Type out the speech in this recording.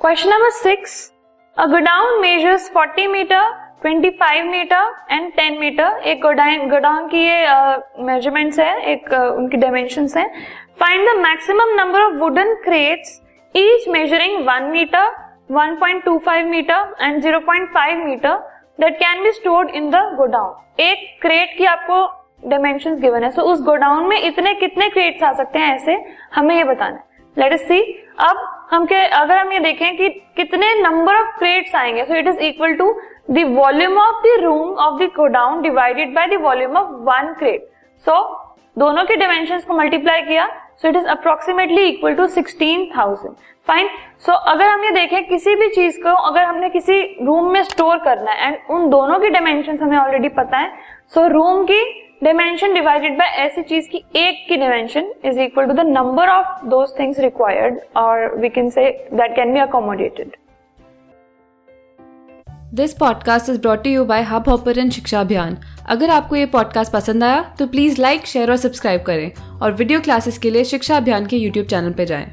Question number six. A godown measures 40 meter, 25 metre and 10 metre एक godown godown की ये measurements uh, है एक uh, उनकी डायमेंशंस है. Find the maximum number of wooden crates each measuring 1 metre 1.25 metre and 0.5 metre that can be stored in the godown एक crate की आपको डायमेंशंस गिवन है. सो so, उस गोडाउन में इतने कितने क्रेट्स आ सकते हैं ऐसे? हमें ये बताना है। लेट अस सी अब हम के अगर हम ये देखें कि कितने नंबर ऑफ़ क्रेट्स आएँगे so it is equal to the volume of the room of the godown divided by the volume of one crate so दोनों के डायमेंशंस को मल्टीप्लाई किया so it is approximately equal to sixteen thousand fine so अगर हम ये देखें किसी भी चीज़ को अगर हमने किसी रूम में स्टोर करना है एंड उन दोनों की डायमेंशन हमें ऑलरेडी पता है सो so, रूम की डिमेंशन डिवाइडेड बाय ऐसी चीज़ की एक की dimension is equal to the number of those things required और we can say that can be accommodated this podcast is brought you by Hubhopper and शिक्षा अभियान अगर आपको ये पॉडकास्ट पसंद आया तो प्लीज़ लाइक शेयर और सब्सक्राइब करें। और वीडियो क्लासेस के लिए शिक्षा अभियान के यूट्यूब चैनल पर जाएँ।